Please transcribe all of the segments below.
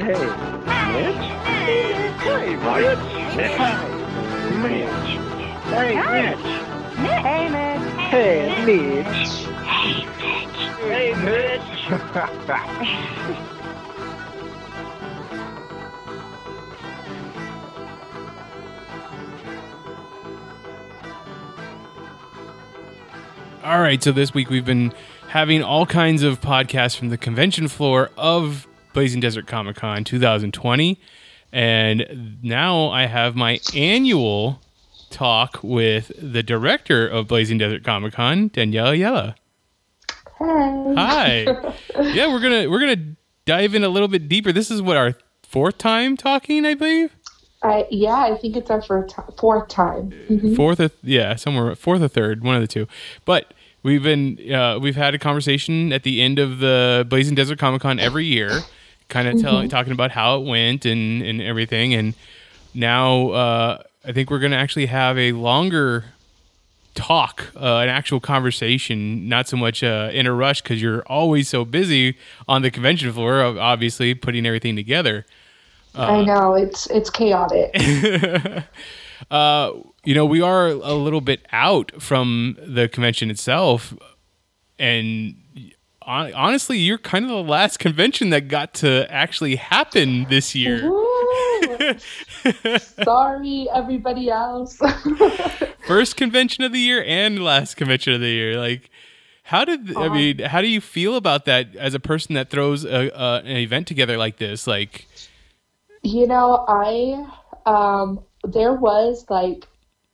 Hey, Mitch. Hey, Mitch. Mitch. Mitch. Hey, Mitch. Hey, Mitch. Hey, Mitch. Hey, Mitch. All right, so this week we've been having all kinds of podcasts from the convention floor of Blazing Desert Comic Con 2020. And now I have my annual talk with the director of Blazing Desert Comic Con, Daniela Yella. Hi. Hi. yeah, we're gonna we're gonna dive in a little bit deeper. This is what our fourth time talking, I believe. I yeah, I think it's our fourth, fourth time. Mhm. fourth or yeah somewhere fourth or third one of the two but we've been uh, we've had a conversation at the end of the blazing desert comic con every year kind of telling talking about how it went and and everything and now uh, i think we're gonna actually have a longer talk uh, an actual conversation not so much uh, in a rush because you're always so busy on the convention floor obviously putting everything together I know it's it's chaotic. uh, you know, we are a little bit out from the convention itself, and honestly, you're kind of the last convention that got to actually happen this year. Sorry, everybody else. First convention of the year and last convention of the year. Like, how did I mean? How do you feel about that as a person that throws a, uh, an event together like this? Like, you know, I um there was like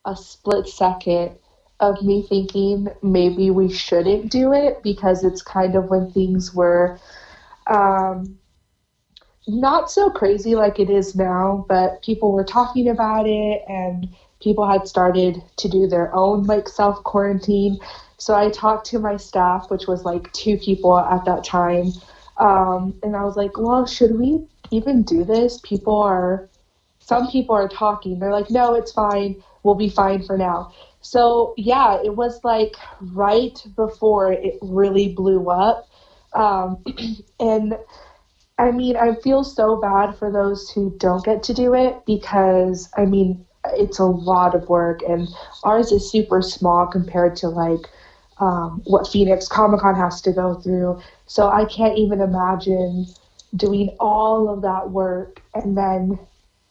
a split second of me thinking maybe we shouldn't do it because it's kind of when things were um not so crazy like it is now, but people were talking about it and people had started to do their own like self quarantine. So I talked to my staff, which was like two people at that time, um, and I was like, well, should we even do this? People are, some people are talking. They're like, no, it's fine. We'll be fine for now. So yeah, it was like right before it really blew up. Um, and I mean, I feel so bad for those who don't get to do it because, I mean, it's a lot of work, and ours is super small compared to like um, what Phoenix Comic Con has to go through. So I can't even imagine doing all of that work and then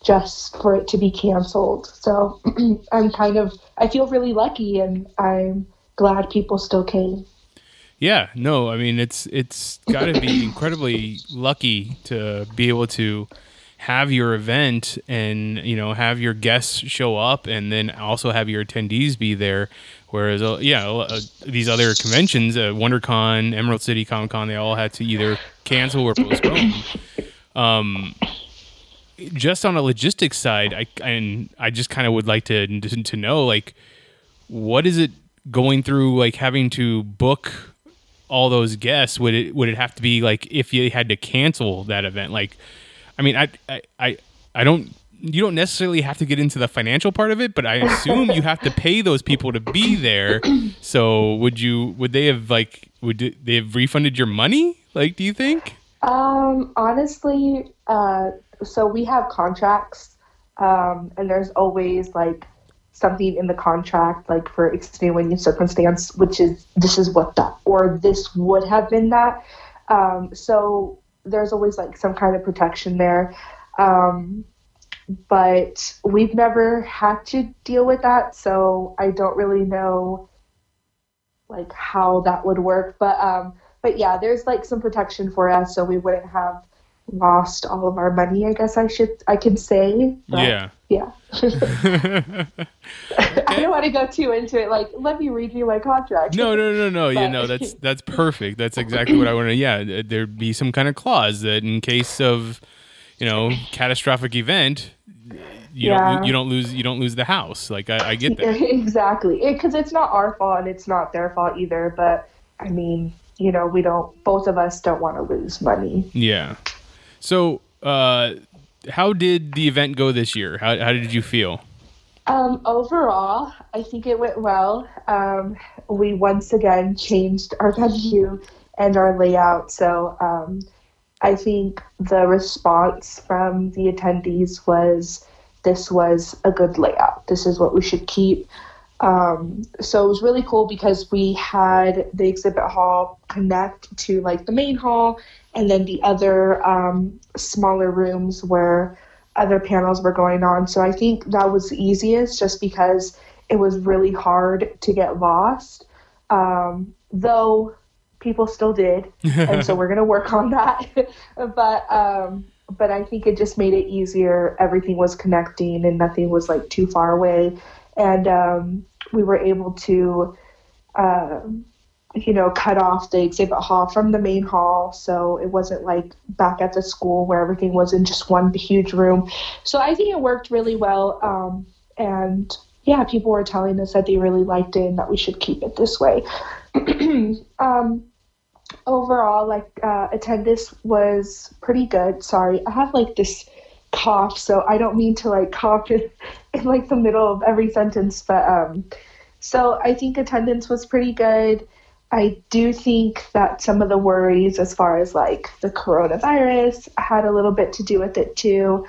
just for it to be canceled. So I'm kind of, I feel really lucky, and I'm glad people still came. Yeah, no, I mean it's it's got to be incredibly lucky to be able to have your event and you know have your guests show up and then also have your attendees be there. Whereas, uh, yeah, uh, these other conventions, uh, WonderCon, Emerald City Comic Con, they all had to either cancel or postpone. Um, just on a logistics side, I and I just kind of would like to to know like what is it going through like having to book all those guests? Would it would it have to be like if you had to cancel that event? Like i mean i i i, I don't you don't necessarily have to get into the financial part of it but i assume you have to pay those people to be there. So would you would they have like would they have refunded your money like do you think? Um, honestly, uh, so we have contracts, um, and there's always like something in the contract, like for extenuating circumstance, which is this is what that or this would have been that. Um, so there's always like some kind of protection there. Um, but we've never had to deal with that, so I don't really know like how that would work. But um, but yeah, there's like some protection for us, so we wouldn't have lost all of our money. I guess I should I can say. Yeah Yeah. I don't want to go too into it. Like, let me read you my contract. no no no no yeah But- no that's that's perfect that's exactly what i want to yeah there'd be some kind of clause that in case of you know catastrophic event, you Yeah. don't you don't lose you don't lose the house. Like I, I get that. exactly. Because it's not our fault and it's not their fault either. But I mean, you know, we don't. Both of us don't want to lose money. Yeah. So, uh, how did the event go this year? How how did you feel? Um, overall, I think it went well. Um, we once again changed our venue and our layout. So um, I think the response from the attendees was this was a good layout. This is what we should keep. Um, so it was really cool because we had the exhibit hall connect to like the main hall and then the other um, smaller rooms where other panels were going on. So I think that was the easiest just because it was really hard to get lost. Um, though people still did. and so we're going to work on that. but, um, but I think it just made it easier. Everything was connecting and nothing was like too far away. And um, we were able to, um, you know, cut off the exhibit hall from the main hall. So it wasn't like back at the school where everything was in just one huge room. So I think it worked really well. Um, and yeah, people were telling us that they really liked it and that we should keep it this way. um, overall, like uh, attendance was pretty good. Sorry, I have like this cough, so I don't mean to like cough in, in like the middle of every sentence, but um, so I think attendance was pretty good. I do think that some of the worries, as far as like the coronavirus, had a little bit to do with it too.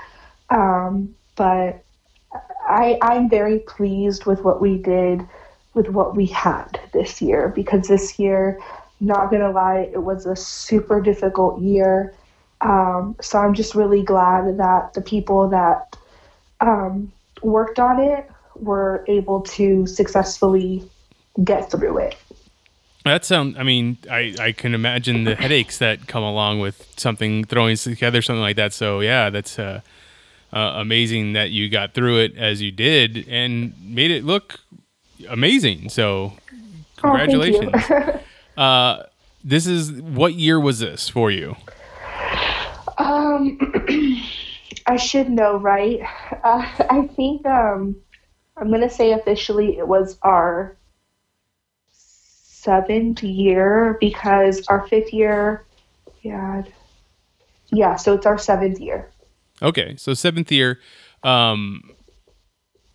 Um, but I, I'm very pleased with what we did, with what we had this year, because this year, not gonna lie, it was a super difficult year. Um, so I'm just really glad that the people that um, worked on it were able to successfully get through it. That sound. I mean, I I can imagine the headaches that come along with something throwing together something like that. So yeah, that's uh, uh, amazing that you got through it as you did and made it look amazing. So congratulations. Oh, uh, this is what year was this for you? Um, I should know, right? Uh, I think um, I'm gonna say officially it was our seventh year because our fifth year, yeah, yeah. So it's our seventh year. Okay, so seventh year. Um,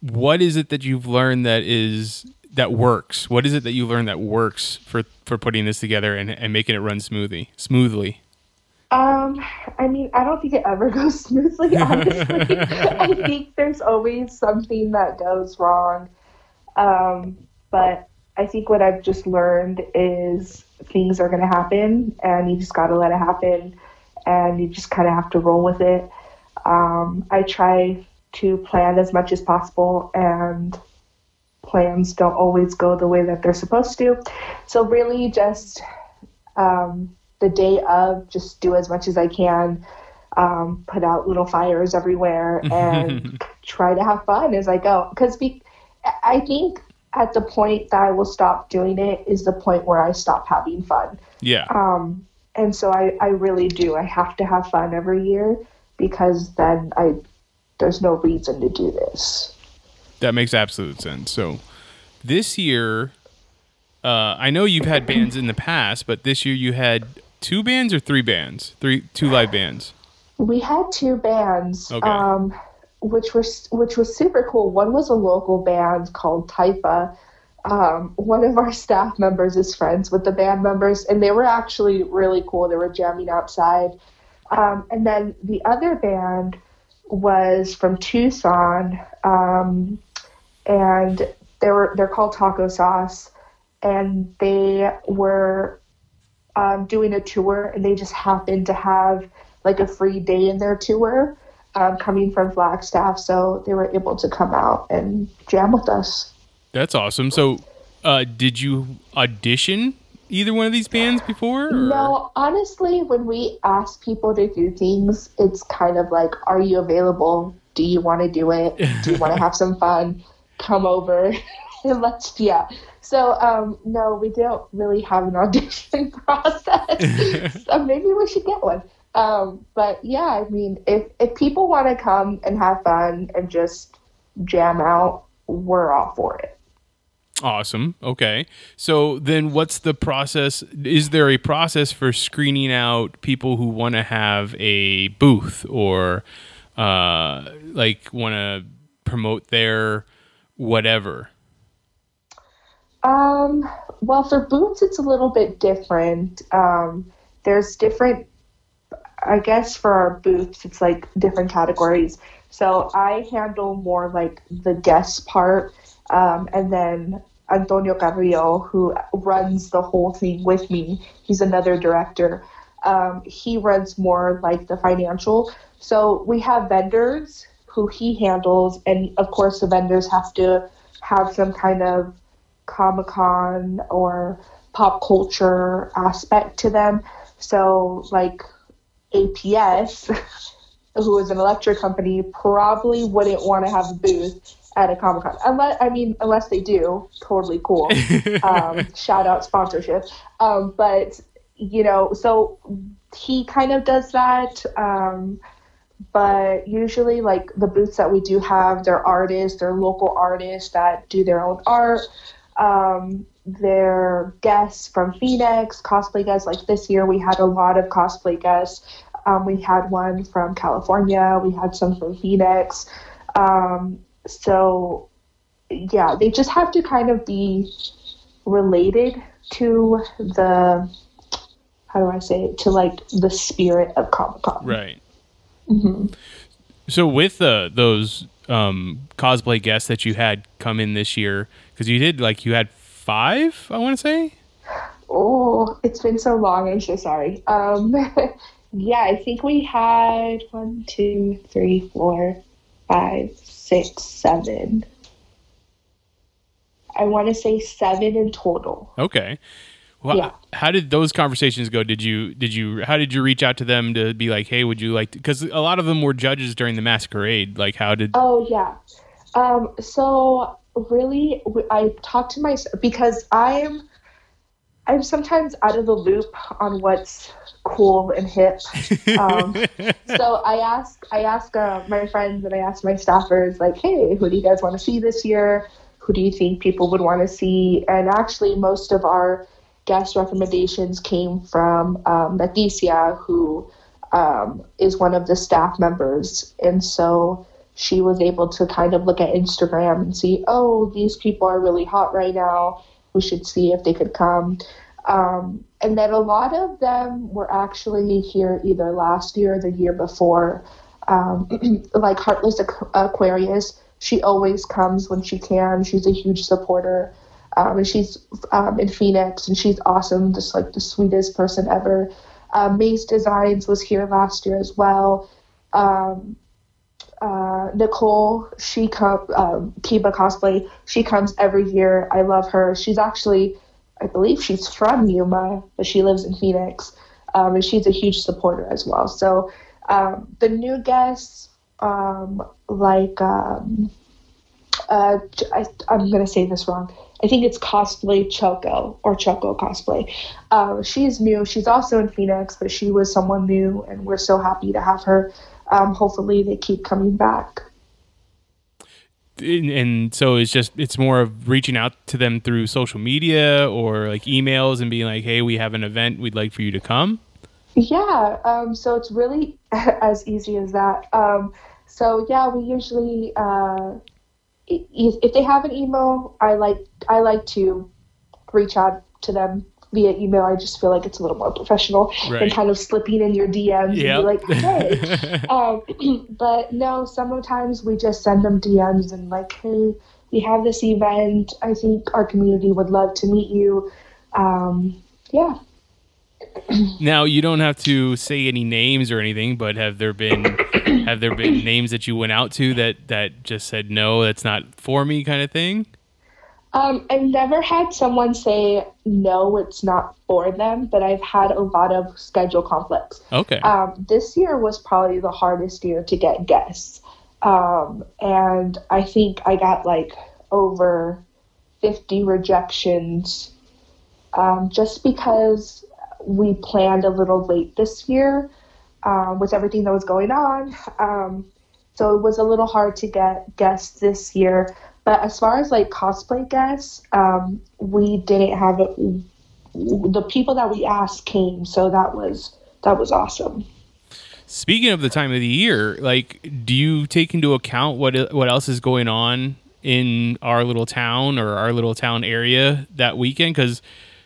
what is it that you've learned that is that works? What is it that you learned that works for for putting this together and, and making it run smoothly? Smoothly. Um, I mean, I don't think it ever goes smoothly, honestly. I think there's always something that goes wrong. Um, but I think what I've just learned is things are going to happen and you just got to let it happen and you just kind of have to roll with it. Um, I try to plan as much as possible and plans don't always go the way that they're supposed to. So, really, just um, the day of, just do as much as I can, um, put out little fires everywhere, and try to have fun as I go. Because be- I think at the point that I will stop doing it is the point where I stop having fun. Yeah. Um, and so I, I really do. I have to have fun every year because then I there's no reason to do this. That makes absolute sense. So this year, uh, I know you've had bands in the past, but this year you had two bands or three bands, three two live bands. We had two bands, Okay. um, which was which was super cool. One was a local band called Taifa. Um, one of our staff members is friends with the band members, and they were actually really cool. They were jamming outside. Um, and then the other band was from Tucson, um, and they were they're called Taco Sauce, and they were um, doing a tour, and they just happened to have like a free day in their tour um, coming from Flagstaff, so they were able to come out and jam with us. That's awesome. So, uh, did you audition either one of these bands before? or- No, honestly, when we ask people to do things, it's kind of like, are you available? Do you want to do it? Do you want to have some fun? Come over and let's, yeah. So, um, no, we don't really have an audition process. so maybe we should get one. Um, but yeah, I mean, if if people want to come and have fun and just jam out, we're all for it. Awesome. Okay. So then what's the process? Is there a process for screening out people who want to have a booth or uh, like want to promote their whatever? Um, well, for booths, it's a little bit different. Um, there's different, I guess, for our booths, it's like different categories. So I handle more like the guest part, um, and then Antonio Carrillo, who runs the whole thing with me, he's another director. Um, he runs more like the financial. So we have vendors who he handles, and of course, the vendors have to have some kind of Comic Con or pop culture aspect to them. So, like APS, who is an electric company, probably wouldn't want to have a booth at a Comic Con. Unless, I mean, unless they do, totally cool. um, shout out sponsorship. Um, but, you know, so he kind of does that. Um, but usually, like the booths that we do have, they're artists, they're local artists that do their own art. They're guests from Phoenix, cosplay guests. Like this year, we had a lot of cosplay guests. Um, we had one from California, we had some from Phoenix. Um, so, yeah, they just have to kind of be related to the, how do I say it, to like the spirit of Comic Con. Right. hmm So with uh, those um, cosplay guests that you had come in this year, because you did like you had five, I want to say. Oh, it's been so long. I'm so sorry. Um, yeah, I think we had one, two, three, four, five, six, seven. I want to say seven in total. Okay. Well, Yeah. how did those conversations go? Did you did you how did you reach out to them to be like, hey, would you like? Because a lot of them were judges during the masquerade. Like, how did? Oh yeah. Um, so really, I talk to my because I'm I'm sometimes out of the loop on what's cool and hip. Um, so I ask I ask uh, my friends and I ask my staffers like, hey, who do you guys want to see this year? Who do you think people would want to see? And actually, most of our guest recommendations came from um, Leticia, who um, is one of the staff members, and so she was able to kind of look at Instagram and see, oh, these people are really hot right now. We should see if they could come. Um, and then a lot of them were actually here either last year or the year before. Um, like Heartless Aqu- Aquarius, she always comes when she can. She's a huge supporter. Um, and she's um, in Phoenix, and she's awesome, just like the sweetest person ever. Uh, Maze Designs was here last year as well. Um, uh, Nicole, she come um, Kiba cosplay. She comes every year. I love her. She's actually, I believe she's from Yuma, but she lives in Phoenix, um, and she's a huge supporter as well. So um, the new guests, um, like um, uh, I, I'm gonna say this wrong. I think it's cosplay Choco or Choco cosplay. Uh, she's new. She's also in Phoenix, but she was someone new, and we're so happy to have her. Um, hopefully, they keep coming back. and, and so it's just it's more of reaching out to them through social media or like emails and being like, hey, we have an event, we'd like for you to come. Yeah, um, so it's really as easy as that. Um, so yeah, we usually uh, if if they have an email, I like I like to reach out to them via email. I just feel like it's a little more professional than kind of slipping in your DMs Yep. and be like, hey. um, but no, sometimes we just send them DMs and like, hey, we have this event. I think our community would love to meet you. Um, yeah. Now you don't have to say any names or anything, but have there been have there been names that you went out to that that just said no, that's not for me, kind of thing? Um, I've never had someone say no, it's not for them, but I've had a lot of schedule conflicts. Okay. Um, this year was probably the hardest year to get guests, um, and I think I got like over fifty rejections, um, just because we planned a little late this year. um, with everything that was going on. Um, so it was a little hard to get guests this year. But as far as like cosplay guests, um, we didn't have it. The people that we asked came, so that was that was awesome. Speaking of the time of the year, like, do you take into account what what else is going on in our little town or our little town area that weekend? Because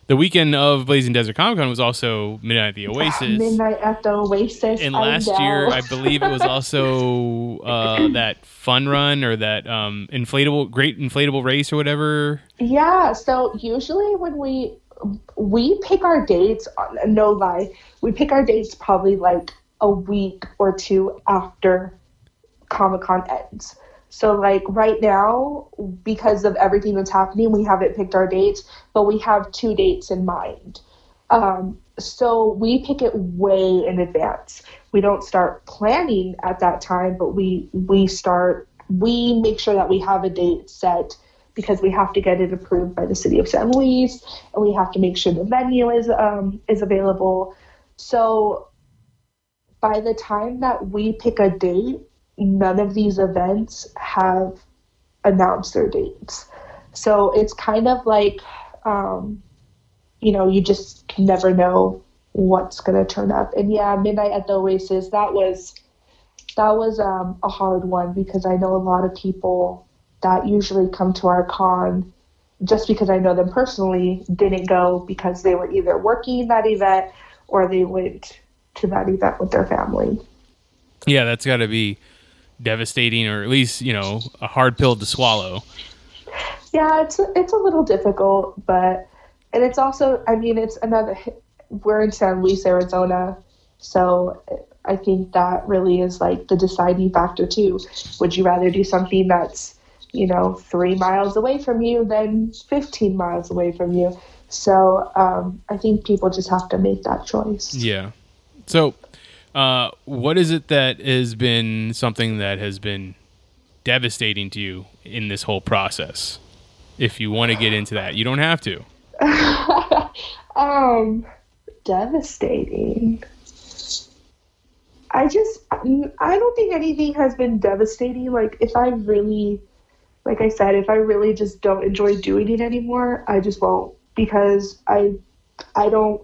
the weekend of Blazing Desert Comic Con was also Midnight at the Oasis. Midnight at the Oasis. and last year, I believe it was also uh, that fun run or that um, inflatable, great inflatable race or whatever. Yeah, so usually when we we pick our dates, no lie, we pick our dates probably like a week or two after Comic Con ends. So like right now, because of everything that's happening, we haven't picked our dates, but we have two dates in mind. Um, so we pick it way in advance. We don't start planning at that time, but we we start we make sure that we have a date set because we have to get it approved by the city of San Luis, and we have to make sure the venue is um, is available. So by the time that we pick a date, none of these events have announced their dates. So it's kind of like, um, you know, you just never know what's going to turn up. And yeah, Midnight at the Oasis, that was that was um, a hard one because I know a lot of people that usually come to our con just because I know them personally didn't go because they were either working that event or they went to that event with their family. Yeah, that's got to be devastating, or at least you know a hard pill to swallow. Yeah, it's it's a little difficult, but and it's also I mean it's another we're in San Luis, Arizona, so I think that really is like the deciding factor too. Would you rather do something that's you know three miles away from you than 15 miles away from you? So um, I think people just have to make that choice. Yeah. So, uh, what is it that has been something that has been devastating to you in this whole process? If you want to get into that, you don't have to. um, devastating. I just, I don't think anything has been devastating. Like, if I really, like I said, if I really just don't enjoy doing it anymore, I just won't because I, I don't,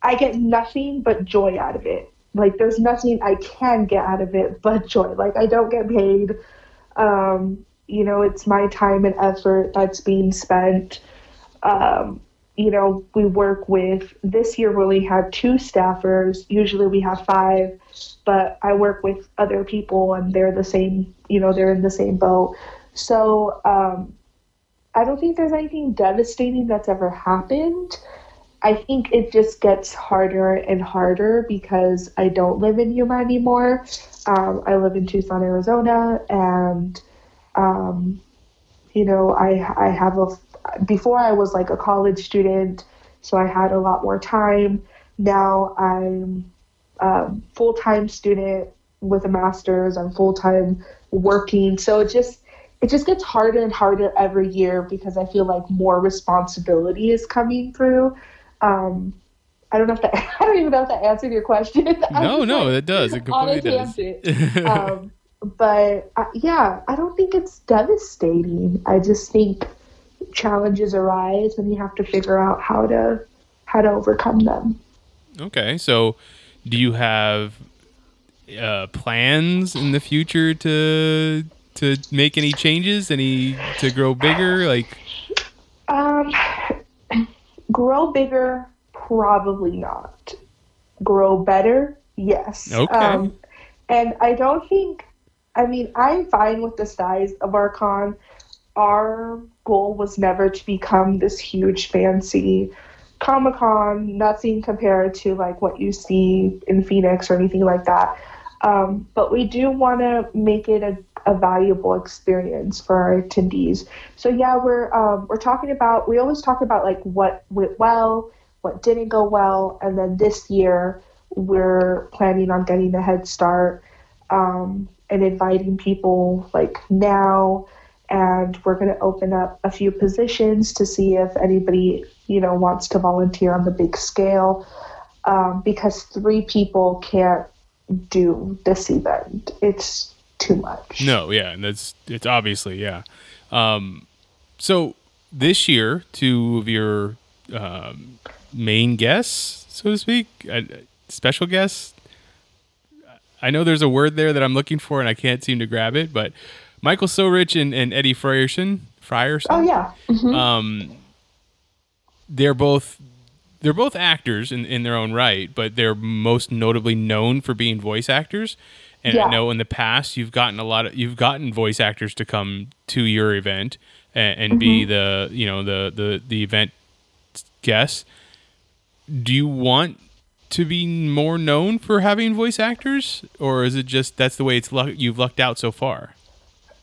I get nothing but joy out of it. Like, there's nothing I can get out of it but joy. Like, I don't get paid. Um, you know, it's my time and effort that's being spent. Um, you know, we work with, this year we only had two staffers. Usually we have five, but I work with other people and they're the same, you know, they're in the same boat. So um, I don't think there's anything devastating that's ever happened. I think it just gets harder and harder because I don't live in Yuma anymore. Um, I live in Tucson, Arizona, and um, you know, I I have a before I was like a college student, so I had a lot more time. Now I'm a full time student with a master's. I'm full time working, so it just it just gets harder and harder every year because I feel like more responsibility is coming through. Um, I don't know if that I don't even know if that answered your question. No, no, it does. It completely does. um, but uh, yeah, I don't think it's devastating. I just think challenges arise, and you have to figure out how to how to overcome them. Okay, so do you have uh, plans in the future to to make any changes? Any to grow bigger? Like, um, grow bigger, probably not. Grow better, yes. Okay. Um, and I don't think. I mean, I'm fine with the size of our con. Our goal was never to become this huge, fancy Comic Con. Nothing compared to like what you see in Phoenix or anything like that. Um, but we do want to make it a, a valuable experience for our attendees. So yeah, we're um, we're talking about. We always talk about like what went well, what didn't go well, and then this year we're planning on getting a head start um, and inviting people like now. And we're going to open up a few positions to see if anybody you know wants to volunteer on the big scale, um, because three people can't do this event. It's too much. No, yeah, and that's it's obviously yeah. Um, so this year, two of your um, main guests, so to speak, uh, special guests. I know there's a word there that I'm looking for, and I can't seem to grab it. But Michael Sorich and, and Eddie Frierson, Frierson. Oh yeah. Mhm. Um, they're both they're both actors in, in their own right, but they're most notably known for being voice actors. And Yeah. I know in the past you've gotten a lot of you've gotten voice actors to come to your event and, and be Mm-hmm. the you know the the the event guests. Do you want to be more known for having voice actors, or is it just that's the way it's luck, you've lucked out so far?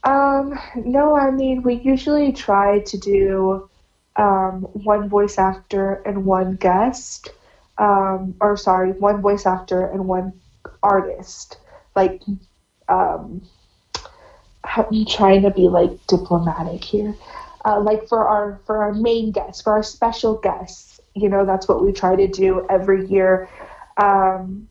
Um, no, I mean, we usually try to do um, one voice actor and one guest. Um, or, sorry, one voice actor and one artist. Like, um, I'm trying to be like diplomatic here. Uh, like for our for our main guests, for our special guests, you know, that's what we try to do every year. Um,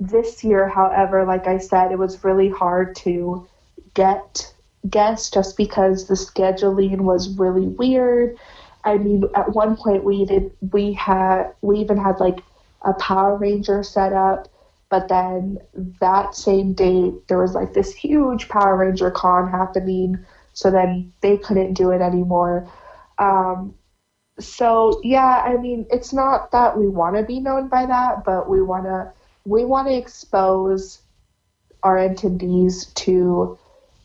this year, however, like I said, it was really hard to get guests just because the scheduling was really weird. I mean, at one point we did we had we even had like a Power Ranger set up, but then that same day there was like this huge Power Ranger con happening, so then they couldn't do it anymore. Um, so yeah, I mean, it's not that we want to be known by that, but we want to we want to expose our attendees to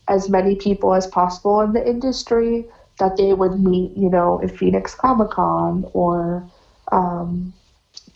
as many people as possible in the industry that they would meet, you know, in Phoenix Comic Con or um,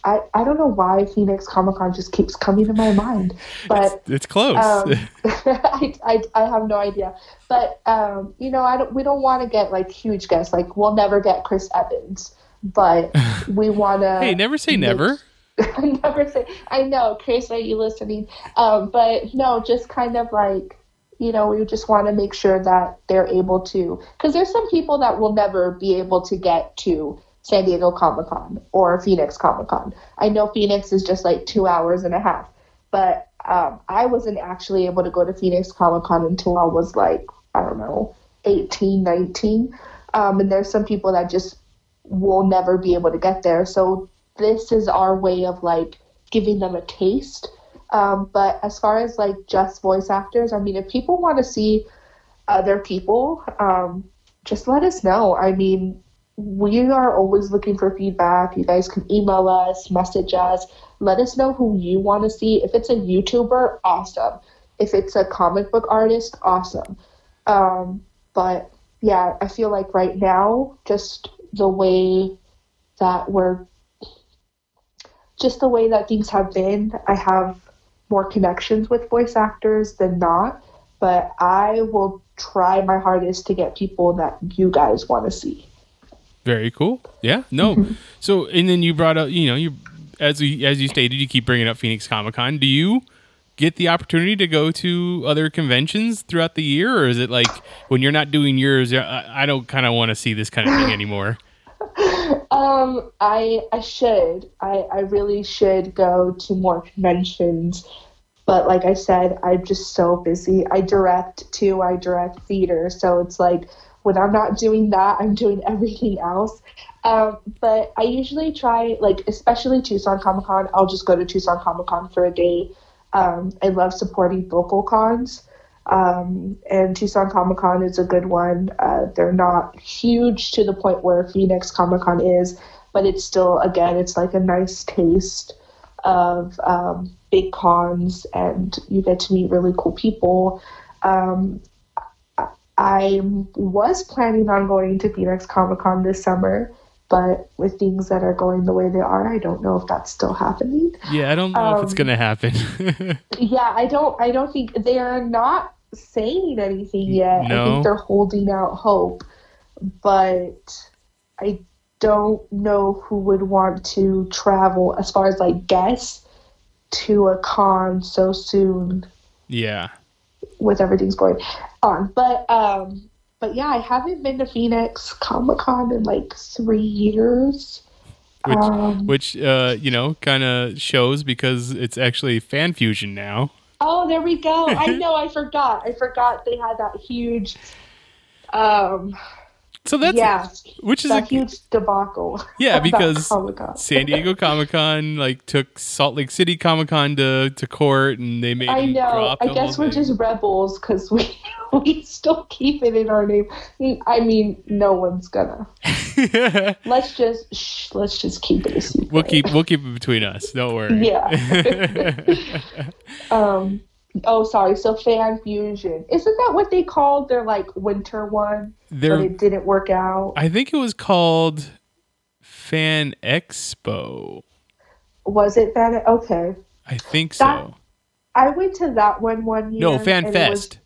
I, I don't know why Phoenix Comic Con just keeps coming to my mind, but It's close. um, I, I, I have no idea. But um, you know, I don't, we don't want to get like huge guests. Like we'll never get Chris Evans, but we want to. hey, never say never. I never say. I know, Chris. Are you listening? Um, but no, just kind of like you know, we just want to make sure that they're able to, because there's some people that will never be able to get to San Diego Comic Con or Phoenix Comic Con. I know Phoenix is just like two hours and a half, but um, I wasn't actually able to go to Phoenix Comic Con until I was like, I don't know, 18, 19. Um, and there's some people that just will never be able to get there. So this is our way of like giving them a taste. Um, but as far as like just voice actors, I mean, if people want to see other people, um, just let us know. I mean, we are always looking for feedback. You guys can email us, message us, let us know who you want to see. If it's a YouTuber, awesome. If it's a comic book artist, awesome. Um, but yeah, I feel like right now, just the way that we're, just the way that things have been, I have more connections with voice actors than not. But I will try my hardest to get people that you guys want to see. Very cool. Yeah. No. so, and then you brought up, you know, you as you, as you stated, you keep bringing up Phoenix Comic Con. Do you get the opportunity to go to other conventions throughout the year, or is it like when you're not doing yours, I, I don't kind of want to see this kind of thing anymore? Um, I I should. I I really should go to more conventions. But like I said, I'm just so busy. I direct too. I direct theater, so it's like when I'm not doing that, I'm doing everything else. Um, but I usually try, like especially Tucson Comic Con. I'll just go to Tucson Comic Con for a day. Um, I love supporting local cons. Um, and Tucson Comic Con is a good one. Uh, they're not huge to the point where Phoenix Comic Con is, but it's still, again, it's like a nice taste of um, big cons, and you get to meet really cool people. Um, I- I was planning on going to Phoenix Comic Con this summer, but with things that are going the way they are, I don't know if that's still happening. Yeah, I don't know if it's Um, gonna happen. Yeah, I don't. I don't think they are not saying anything yet. I No. think they're holding out hope, but I don't know who would want to travel as far as like guests to a con so soon yeah. with everything's going on. But um, but yeah, I haven't been to Phoenix Comic Con in like three years. which Um, which uh, you know kind of shows because it's actually fan fusion now. Oh, there we go. I know. I forgot. I forgot they had that huge. Um. So that's yeah, which is a, huge debacle. Yeah, because. San Diego Comic Con like took Salt Lake City Comic Con to, to court, and they made I know. I guess we're thing. just rebels because we we still keep it in our name. I mean, no one's gonna. Let's just shh, let's just keep it a secret. we'll keep we'll keep it between us. Don't worry. Yeah. Um. Oh, sorry. So fan fusion isn't that what they called their like winter one? But it didn't work out. I think it was called Fan Expo. Was it fan? Okay. I think That- so. I went to that one one year. No, Fan it was- Fest.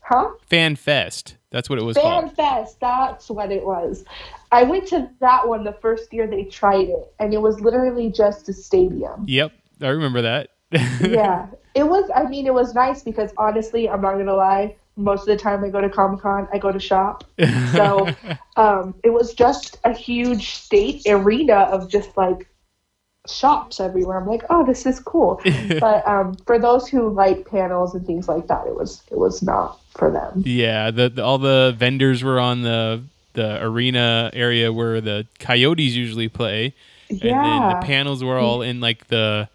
huh? Fan Fest. That's what it was Fan called. Fest, that's what it was. I went to that one the first year they tried it, and it was literally just a stadium. Yep, I remember that. yeah, it was. I mean, it was nice because honestly, I'm not gonna lie. Most of the time I go to Comic Con, I go to shop. So um, it was just a huge state arena of just like shops everywhere. I'm like, oh, this is cool. but um, for those who like panels and things like that, it was it was not for them. Yeah, the, the all the vendors were on the the arena area where the Coyotes usually play, and then Yeah. the panels were all in like the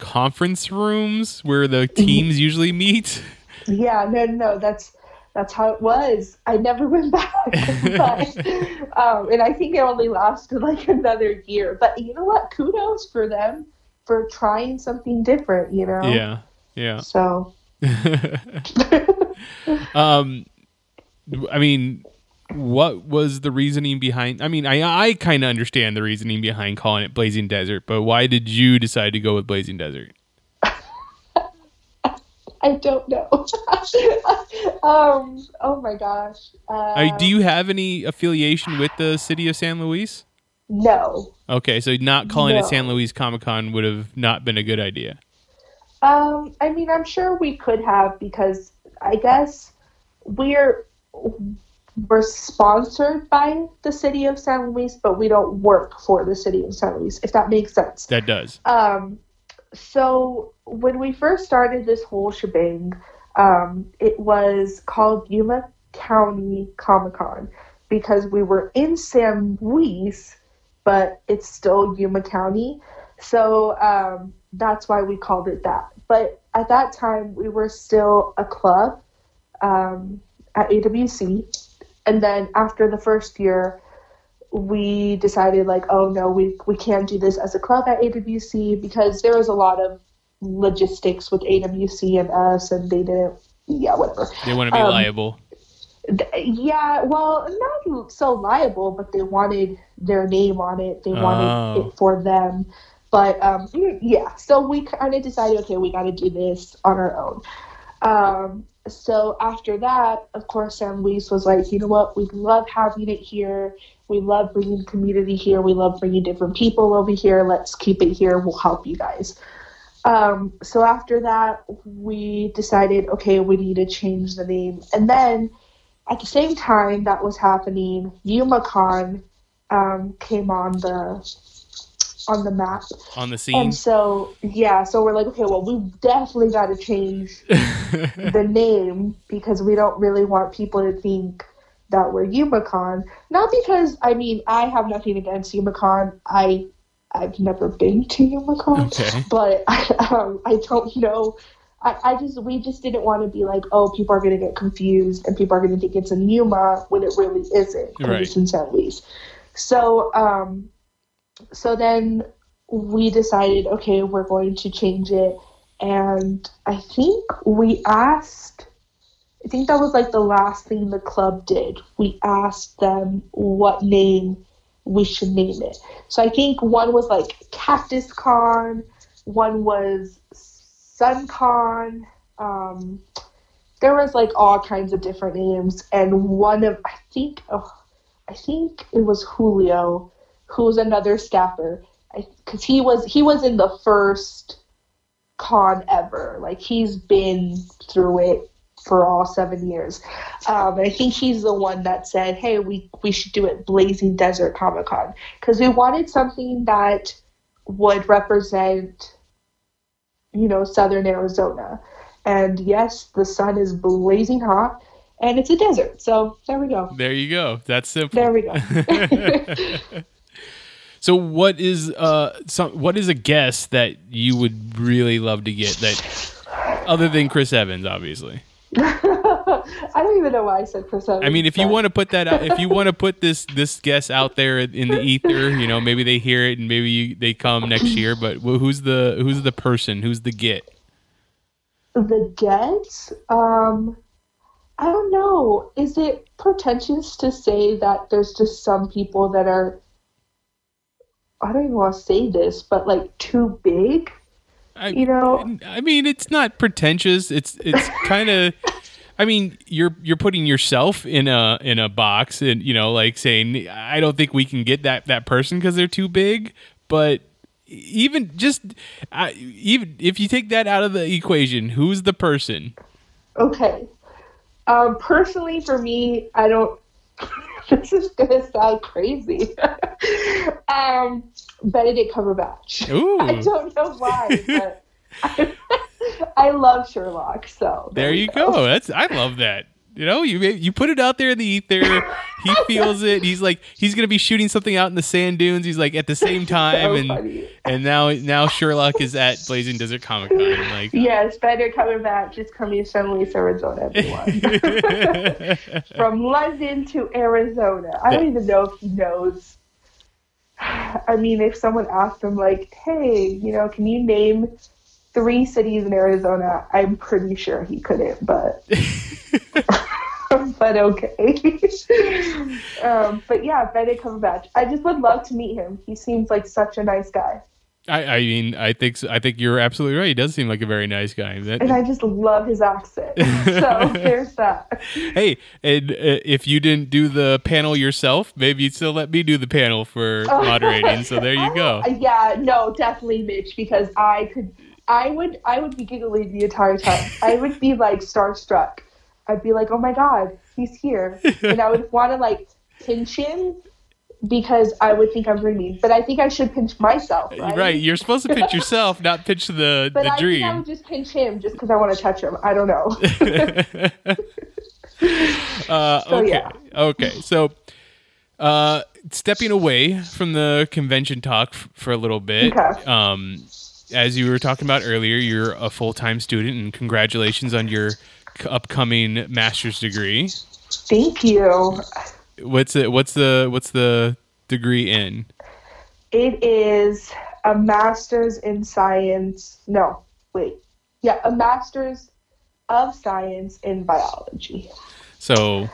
conference rooms where the teams usually meet. Yeah, no, no, no, that's that's how it was. I never went back, but, um, and I think it only lasted like another year. But you know what? Kudos for them for trying something different. You know. Yeah, yeah. So um, I mean, what was the reasoning behind? I mean, I I kind of understand the reasoning behind calling it Blazing Desert, but why did you decide to go with Blazing Desert? I don't know. um. Oh my gosh. Uh, I, do you have any affiliation with the city of San Luis? No. Okay, so not calling it San Luis Comic Con would have not been a good idea. Um. I mean, I'm sure we could have because I guess we're we're sponsored by the city of San Luis, but we don't work for the city of San Luis. If that makes sense. That does. Um, so when we first started this whole shebang, um, it was called Yuma County Comic Con because we were in San Luis, but it's still Yuma County. So um, that's why we called it that. But at that time, we were still a club um, at AWC. And then after the first year, we decided like, oh no, we we can't do this as a club at AWC because there was a lot of logistics with AWC and us, and they didn't. Yeah, whatever. They want to be Um, liable. Th- Yeah, well, not so liable, but they wanted their name on it. They wanted Oh. it for them. But um, yeah, so we kind of decided, okay, we got to do this on our own. Um, so after that, of course, San Luis was like, you know what, we love having it here. We love bringing community here. We love bringing different people over here. Let's keep it here. We'll help you guys. Um, so after that, we decided, okay, we need to change the name. And then at the same time that was happening, YumaCon um, came on the on the map. On the scene. And so yeah, so we're like, okay, well, we definitely got to change the name because we don't really want people to think that we're YumaCon. Not because I mean I have nothing against YumaCon. I I've never been to YumaCon, Okay. but um, I don't know. I, I just we just didn't want to be like, oh, people are gonna get confused and people are gonna think it's in Yuma when it really isn't. Right. In. So um, so then we decided, okay, we're going to change it, and I think we asked. I think that was like the last thing the club did. We asked them what name we should name it. So I think one was like Cactus Con, one was Sun Con. Um, there was like all kinds of different names, and one of I think oh, I think it was Julio, who was another staffer, because he was he was in the first con ever. Like he's been through it for all seven years. Um, and I think he's the one that said, "Hey, we we should do it Blazing Desert Comic Con because we wanted something that would represent, you know, Southern Arizona." And yes, the sun is blazing hot, and it's a desert. So there we go. There you go. That's simple. There we go. So what is uh some what is a guess that you would really love to get that other than Chris Evans, obviously? I don't even know why I said Chris Evans. I mean, if you want to put that out, if you want to put this this guess out there in the ether, you know, maybe they hear it and maybe you, they come next year. But who's the who's the person? Who's the get? the get, um, I don't know. Is it pretentious to say that there's just some people that are, I don't even want to say this, but like too big? I, You know- I mean, it's not pretentious. It's it's kind of. I mean, you're you're putting yourself in a in a box, and you know, like saying, I don't think we can get that that person because they're too big. But even just I even if you take that out of the equation, who's the person? Okay. Um, personally, for me, I don't. this is gonna sound crazy. um, Benedict Cumberbatch. Ooh. I don't know why, but I, I love Sherlock. So There we you go. That's I love that. You know, you you put it out there in the ether. He feels it. He's like he's gonna be shooting something out in the sand dunes. He's like at the same time, So and funny. and now now Sherlock is at Blazing Desert Comic Con. Like, Yes, Benedict Cumberbatch is coming to San Luis, Arizona, everyone. From London to Arizona. I don't even know if he knows. I mean, if someone asked him, like, hey, you know, can you name three cities in Arizona? I'm pretty sure he couldn't, but. but okay. um, but yeah, Benedict Cumberbatch. I just would love to meet him. He seems like such a nice guy. I, I mean, I think so, I think you're absolutely right. He does seem like a very nice guy. That- And I just love his accent. So there's that. hey, and uh, if you didn't do the panel yourself, maybe you'd still let me do the panel for moderating. So there you go. Uh, Yeah, no, definitely Mitch, because I could, I would, I would be giggling the entire time. I would be like starstruck. I'd be like, oh my god, he's here, and I would want to like pinch him because I would think I'm dreaming. But I think I should pinch myself, right? Right, you're supposed to pinch yourself, not pinch the But the I think I dream. would just pinch him just because I want to touch him. I don't know. Uh, So, okay. yeah. Okay. So, uh, stepping away from the convention talk f- for a little bit. Okay. Um, as you were talking about earlier, you're a full time student, and congratulations on your upcoming master's degree. Thank you. What's it? What's the What's the degree in? It is a master's in science. No, wait. Yeah, a master's of science in biology. So,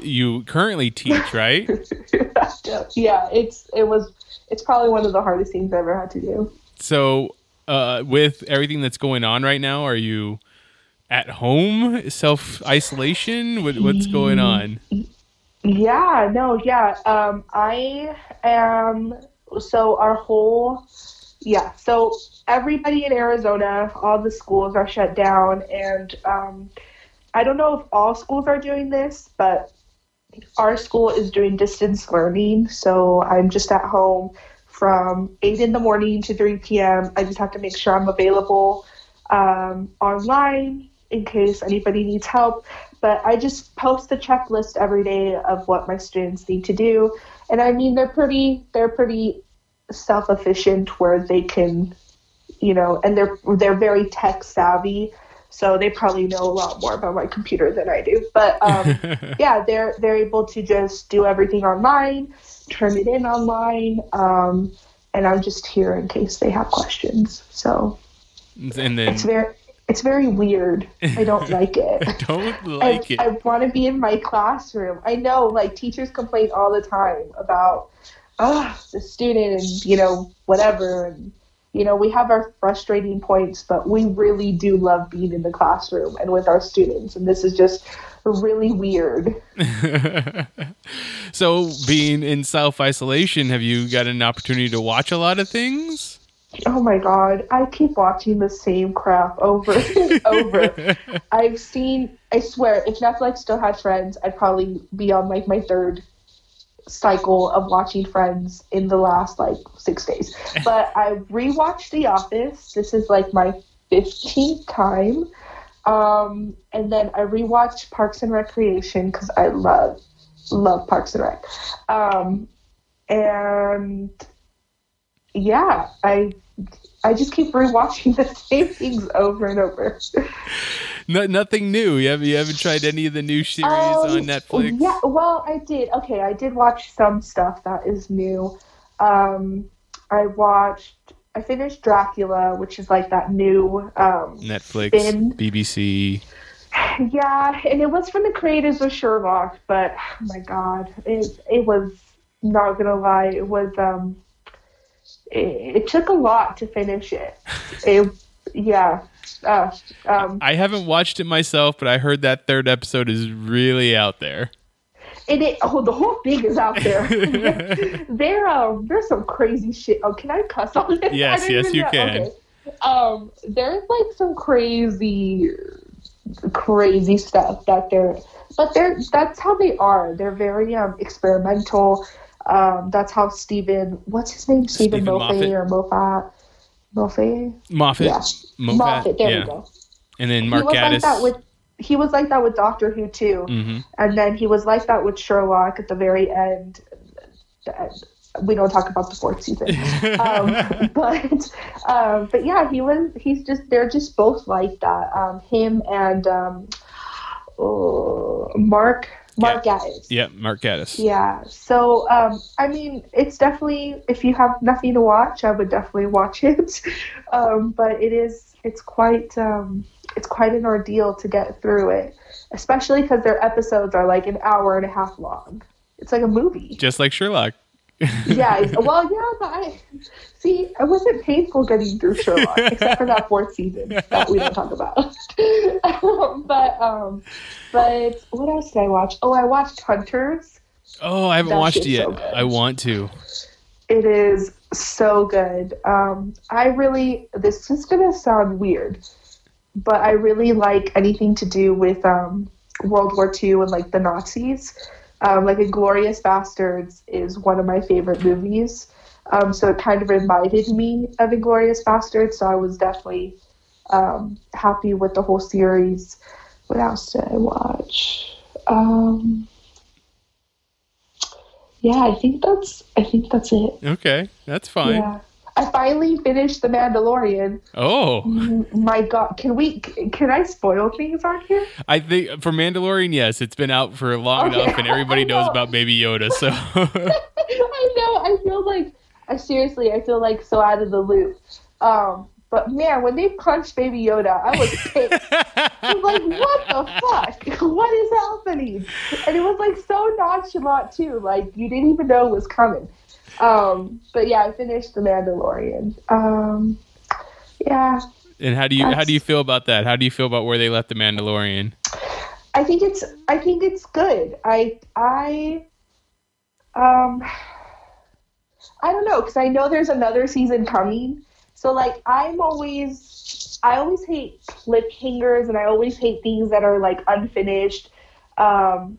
you currently teach, right? yeah, it's it was it's probably one of the hardest things I've ever had to do. So, uh, with everything that's going on right now, are you at home, self isolation? What, what's going on? Yeah, no, yeah. Um, I am. So our whole, yeah. So everybody in Arizona, all the schools are shut down, and um, I don't know if all schools are doing this, but our school is doing distance learning. So I'm just at home from eight in the morning to three p.m. I just have to make sure I'm available um, online in case anybody needs help. But I just post a checklist every day of what my students need to do, and I mean they're pretty they're pretty self-efficient where they can, you know, and they're they're very tech savvy, so they probably know a lot more about my computer than I do. But um, yeah, they're they're able to just do everything online, turn it in online, um, and I'm just here in case they have questions. So And then it's very it's very weird. I don't like it. I don't like I, it. I want to be in my classroom. I know, like teachers complain all the time about, oh, the student and you know whatever, and you know we have our frustrating points, but we really do love being in the classroom and with our students, and this is just really weird. so, being in self isolation, have you got an opportunity to watch a lot of things? Oh my god, I keep watching the same crap over and over. I've seen, I swear, if Netflix still had Friends, I'd probably be on like my third cycle of watching Friends in the last like six days. But I rewatched The Office. This is like my 15th time. Um, and then I rewatched Parks and Recreation because I love, love Parks and Rec. Um, and yeah, I I just keep rewatching the same things over and over. No, nothing new. You haven't, you haven't tried any of the new series Um, on Netflix? Yeah, well, I did. Okay, I did watch some stuff that is new. Um, I watched. I finished Dracula, which is like that new. Um, Netflix, Spin. BBC. yeah, and it was from the creators of Sherlock, but oh my god, it it was not gonna lie, it was um, it, it took a lot to finish it. It, yeah, uh, um, I haven't watched it myself, but I heard that third episode is really out there. And it, oh, the whole thing is out there. there, um, there's some crazy shit. Oh, can I cuss on this? Yes, yes, you know. can. Okay. Um, there's like some crazy, crazy stuff that they're, but they're that's how they are. They're very um experimental. Um, that's how Steven, what's his name, Steven Steven Moffat or Moffat, Moffat, Moffat. yeah, Moffat. Moffat. There yeah. we go. And then Mark he was like that with he was like that with Doctor Who too. hmm And then he was like that with Sherlock at the very end. We don't talk about the fourth season, um, but um, but yeah, he was. He's just they're just both like that. Um, him and um, oh, Mark Mark Gatiss. Yeah, Mark Gatiss. Yeah. So, um, I mean, it's definitely if you have nothing to watch, I would definitely watch it. Um, but it is it's quite um, it's quite an ordeal to get through it, especially because their episodes are like an hour and a half long. It's like a movie. Just like Sherlock. Yeah. Well, yeah, but I see. It wasn't painful getting through Sherlock, except for that fourth season that we don't talk about. but um, but what else did I watch? Oh, I watched Hunters. Oh, I haven't That watched it yet. so. I want to. It is so good. Um, I really, this is going to sound weird, but I really like anything to do with um, World War II and like the Nazis. Um, like Inglourious Basterds is one of my favorite movies. Um, so it kind of reminded me of Inglourious Basterds. So I was definitely um, happy with the whole series. What else did I watch? Um, yeah, I think that's I think that's it. Okay, that's fine. Yeah. I finally finished The Mandalorian. Oh, My God, can we? Can I spoil things on here? I think for Mandalorian, yes, it's been out for long Okay, enough, and everybody knows about Baby Yoda. So I know. I feel like I seriously. I feel like so out of the loop. Um, but man, when they punched Baby Yoda, I was pissed. I was like, what the fuck? What is happening? And it was like so nonchalant too. Like you didn't even know it was coming. Um, but yeah, I finished The Mandalorian. Um, yeah, and how do you how do you feel about that? How do you feel about where they left the Mandalorian? I think it's I think it's good. I I um I don't know because I know there's another season coming. So like I'm always I always hate cliffhangers and I always hate things that are like unfinished. Um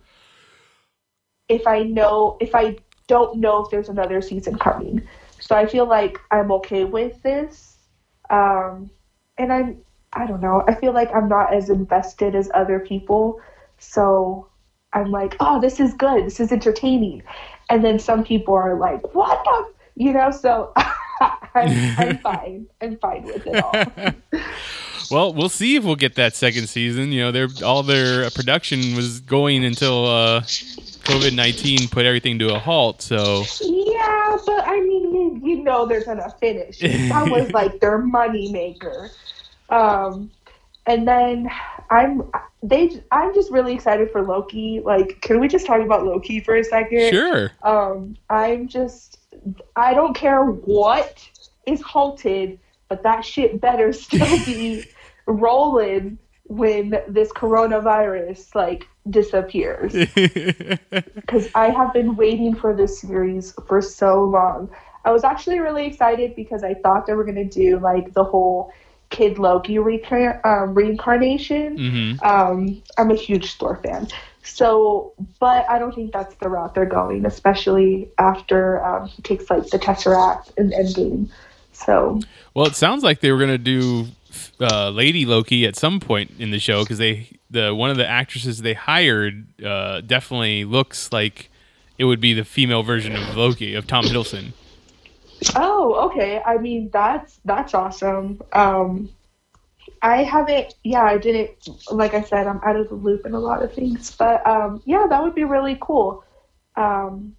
if I know if I don't know if there's another season coming. So I feel like I'm okay with this. Um and I'm I don't know. I feel like I'm not as invested as other people. So I'm like, oh, this is good. This is entertaining. And then some people are like, what the? You know, so I'm, I'm fine. I'm fine with it all. Well, we'll see if we'll get that second season. You know, their all their production was going until uh, COVID nineteen put everything to a halt. So yeah, but I mean, you, know they're to finish. That was like their money maker. Um, and then I'm they I'm just really excited for Loki. Like, can we just talk about Loki for a second? sure, Um, I'm just, I don't care what is halted, but that shit better still be rolling when this coronavirus like disappears. Because I have been waiting for this series for so long. I was actually really excited because I thought they were gonna do like the whole Kid Loki reca- um, reincarnation. hmm Um, I'm a huge Thor fan. So, but I don't think that's the route they're going, especially after um, he takes like the Tesseract in Endgame. So, Well, it sounds like they were gonna do uh, Lady Loki at some point in the show because they the one of the actresses they hired uh, definitely looks like it would be the female version of Loki of Tom Hiddleston. oh, okay. I mean, that's that's awesome. Um, I haven't, yeah, I didn't. Like I said, I'm out of the loop in a lot of things, but um, yeah, that would be really cool. Um,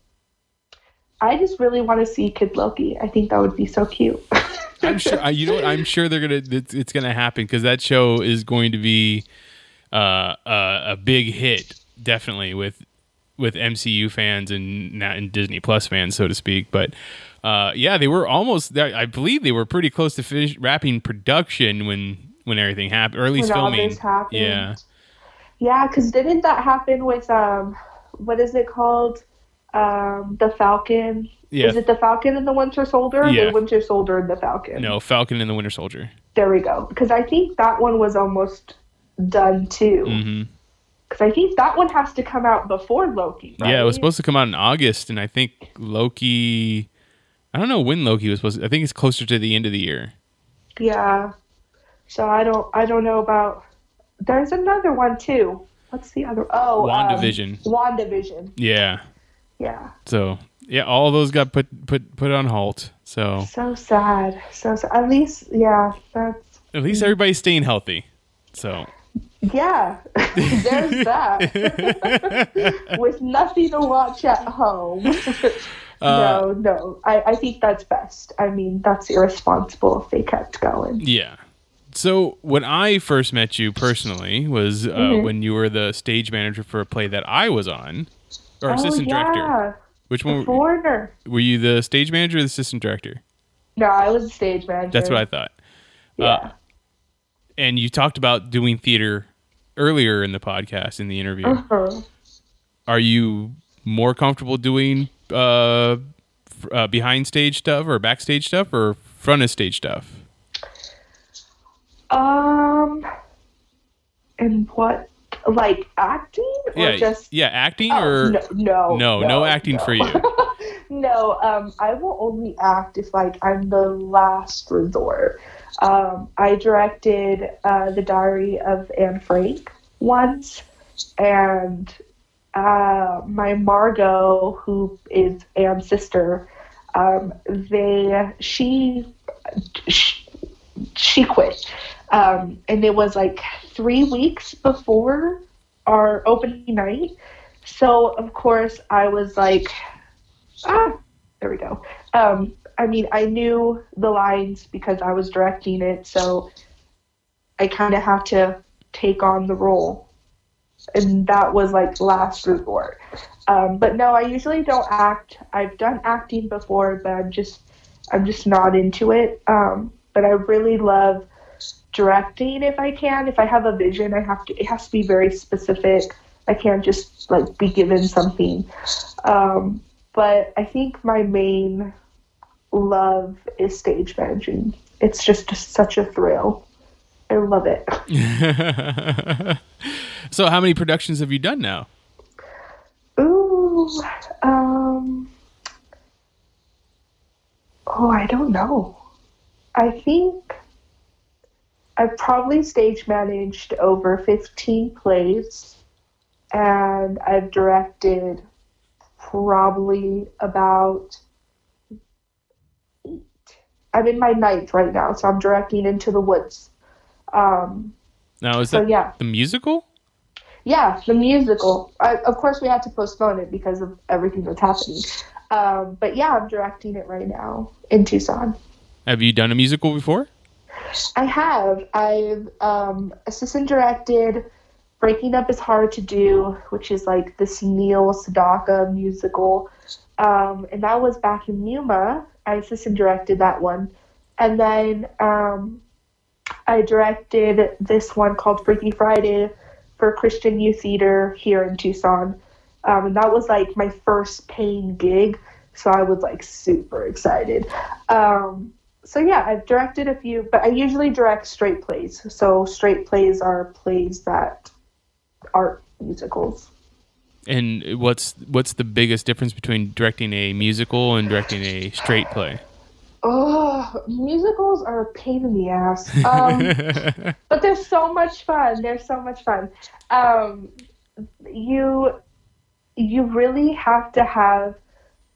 I just really want to see Kid Loki. I think that would be so cute. I'm sure. You know what? I'm sure they're gonna. It's, it's gonna happen because that show is going to be uh, a, a big hit, definitely with with MCU fans and not and Disney Plus fans, so to speak. But uh, yeah, they were almost. I believe they were pretty close to finish wrapping production when when everything happened, or at least When filming. Yeah. Yeah, because didn't that happen with um, what is it called? Um, the Falcon. Yeah. Is it the Falcon and the Winter Soldier? Or Yeah. The Winter Soldier and the Falcon. No, Falcon and the Winter Soldier. There we go. Because I think that one was almost done too. hmm Because I think that one has to come out before Loki. Right? Yeah, it was supposed to come out in August, and I think Loki. I don't know when Loki was supposed. To, I think it's closer to the end of the year. Yeah. So I don't. I don't know about. There's another one too. What's the other? Oh, WandaVision. Um, WandaVision. Yeah. Yeah. So yeah, all those got put put put on halt. So So sad. So sad. At least, yeah. That's at least everybody's staying healthy. So Yeah, there's that. With nothing to watch at home. no, no. I, I think that's best. I mean, that's irresponsible if they kept going. yeah. So when I first met you personally was uh, Mhm. when you were the stage manager for a play that I was on, or oh, assistant yeah. director. Which one foreigner. were you? The stage manager or the assistant director? No, I was a stage manager. That's what I thought. Yeah. Uh, and you talked about doing theater earlier in the podcast in the interview. Uh-huh. Are you more comfortable doing uh, uh, behind stage stuff or backstage stuff or front of stage stuff? Um, and what? Like acting or yeah, just yeah, acting Oh, or no, no, no, no acting no. for you. no, um, I will only act if like I'm the last resort. Um, I directed uh, the Diary of Anne Frank once, and uh, my Margot, who is Anne's sister, um, they she she, she quit, um, and it was like three weeks before our opening night. So of course I was like, ah, there we go. Um, I mean, I knew the lines because I was directing it, so I kind of had to take on the role, and that was like last resort. Um, but no, I usually don't act. I've done acting before, but I'm just, I'm just not into it. Um, but I really love directing if I can. If I have a vision, I have to. It has to be very specific. I can't just like be given something. Um, but I think my main love is stage managing. It's just such a thrill. I love it. so, how many productions have you done now? Ooh, um, oh, I don't know. I think I've probably stage managed over 15 plays, and I've directed probably about eight. I'm in my ninth right now, so I'm directing Into the Woods. Um, Now, is so that yeah. the musical? Yeah, the musical. I, of course, we had to postpone it because of everything that's happening. Um, but yeah, I'm directing it right now in Tucson. Have you done a musical before? I have. I've um, assistant directed Breaking Up is Hard to Do, which is like this Neil Sedaka musical. Um, and that was back in Yuma. I assistant directed that one. And then um, I directed this one called Freaky Friday for Christian Youth Theater here in Tucson. Um, and that was like my first paying gig. So I was like super excited. Um, so yeah, I've directed a few, but I usually direct straight plays. So straight plays are plays that aren't musicals. And what's what's the biggest difference between directing a musical and directing a straight play? Oh, musicals are a pain in the ass. Um, but they're so much fun. They're so much fun. Um, you you really have to have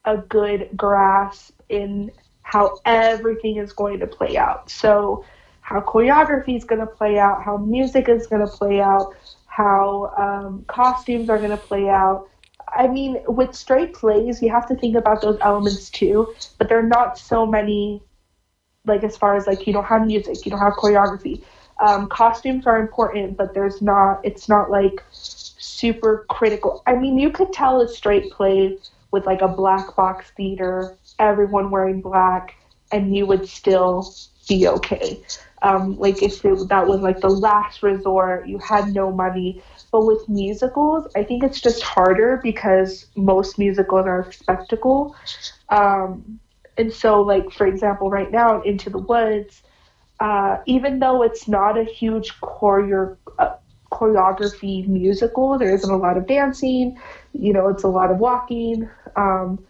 a good grasp in how everything is going to play out. So, how choreography is going to play out, how music is going to play out, how um, costumes are going to play out. I mean, with straight plays, you have to think about those elements too, but there are not so many, like, as far as like, you don't have music, you don't have choreography. Um, costumes are important, but there's not, it's not like super critical. I mean, you could tell a straight play with like a black box theater, everyone wearing black, and you would still be okay. Um, like if it, that was like the last resort, you had no money. But with musicals, I think it's just harder because most musicals are a spectacle. Um, and so, like for example, right now, Into the Woods, uh, even though it's not a huge choreo- uh, choreography musical, there isn't a lot of dancing. You know, it's a lot of walking. Um,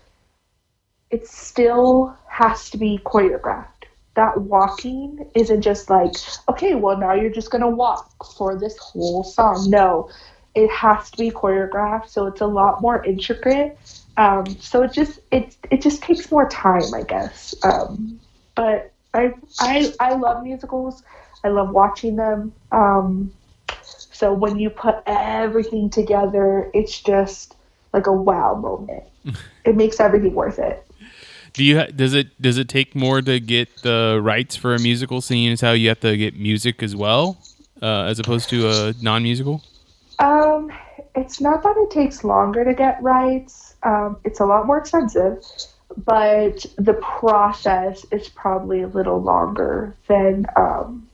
it still has to be choreographed that walking isn't just like, okay, well, now you're just going to walk for this whole song. No, it has to be choreographed, so it's a lot more intricate. Um, so it just it it just takes more time, I guess. Um, but I I I love musicals. I love watching them. Um, so when you put everything together, it's just like a wow moment. it makes everything worth it. Do you does it does it take more to get the rights for a musical, seeing as how you have to get music as well, uh, as opposed to a non-musical? Um, it's not that it takes longer to get rights. Um, it's a lot more expensive, but the process is probably a little longer than. Um,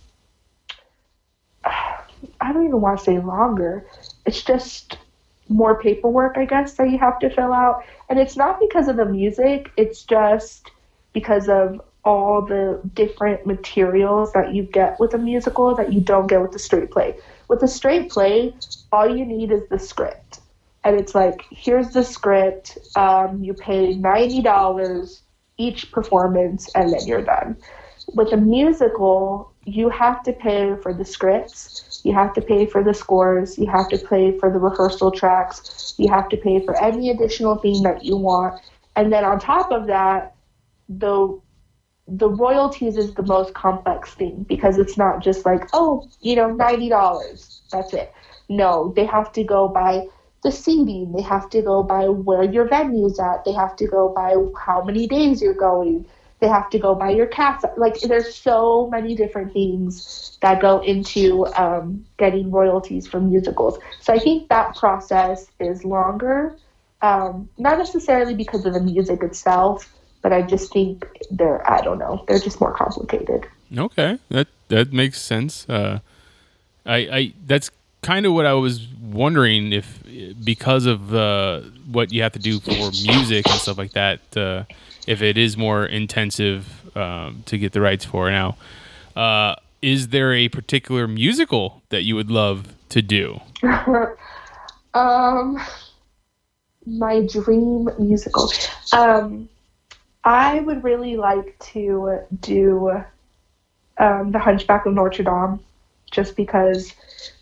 I don't even want to say longer. It's just more paperwork, I guess, that you have to fill out. And it's not because of the music, it's just because of all the different materials that you get with a musical that you don't get with a straight play. With a straight play, all you need is the script. And it's like, here's the script, um, you pay $90 each performance, and then you're done. With a musical, you have to pay for the scripts, you have to pay for the scores, you have to pay for the rehearsal tracks, you have to pay for any additional thing that you want. And then on top of that, the the royalties is the most complex thing because it's not just like, oh, you know, ninety dollars. That's it. No, they have to go by the seating, they have to go by where your venue's at, they have to go by how many days you're going they have to go by your cast. Like there's so many different things that go into um, getting royalties from musicals. So I think that process is longer, um, not necessarily because of the music itself, but I just think they're I don't know they're just more complicated. Okay, that that makes sense. Uh, I I that's kind of what I was wondering if because of uh, what you have to do for music and stuff like that. Uh, if it is more intensive um, to get the rights for. Now, uh, is there a particular musical that you would love to do? um, my dream musical. Um, I would really like to do um, The Hunchback of Notre Dame, just because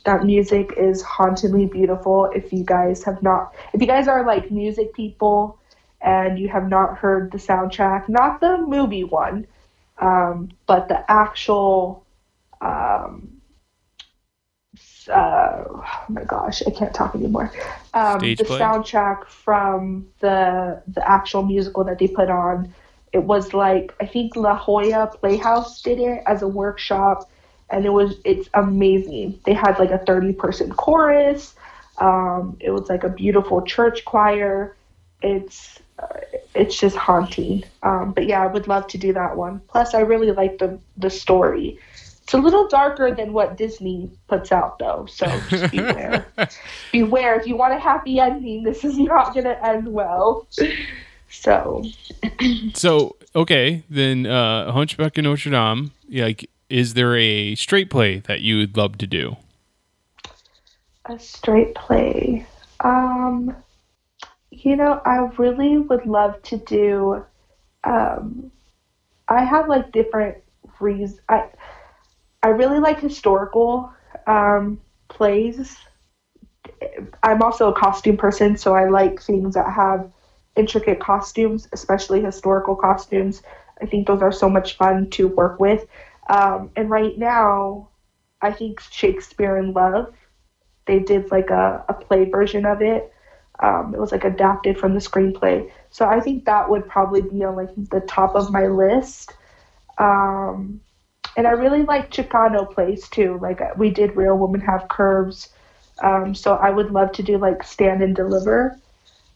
that music is hauntingly beautiful. If you guys have not, if you guys are like music people, and you have not heard the soundtrack, not the movie one, um, but the actual. Um, uh, oh my gosh, I can't talk anymore. Um, the play? soundtrack from the the actual musical that they put on. It was like I think La Jolla Playhouse did it as a workshop, and it was it's amazing. They had like a thirty person chorus. Um, it was like a beautiful church choir. It's it's just haunting. Um, but yeah, I would love to do that one. Plus, I really like the the story. It's a little darker than what Disney puts out, though. So just beware. beware. If you want a happy ending, this is not going to end well. So So okay, then uh, Hunchback of Notre Dame. Like, is there a straight play that you would love to do? a straight play. Um, you know, I really would love to do. Um, I have like different reasons. I I really like historical um, plays. I'm also a costume person, so I like things that have intricate costumes, especially historical costumes. I think those are so much fun to work with. Um, and right now, I think Shakespeare in Love, they did like a, a play version of it. Um, it was like adapted from the screenplay. So I think that would probably be on like the top of my list. Um, and I really like Chicano plays too. Like we did Real Women Have Curves. Um, so I would love to do like Stand and Deliver,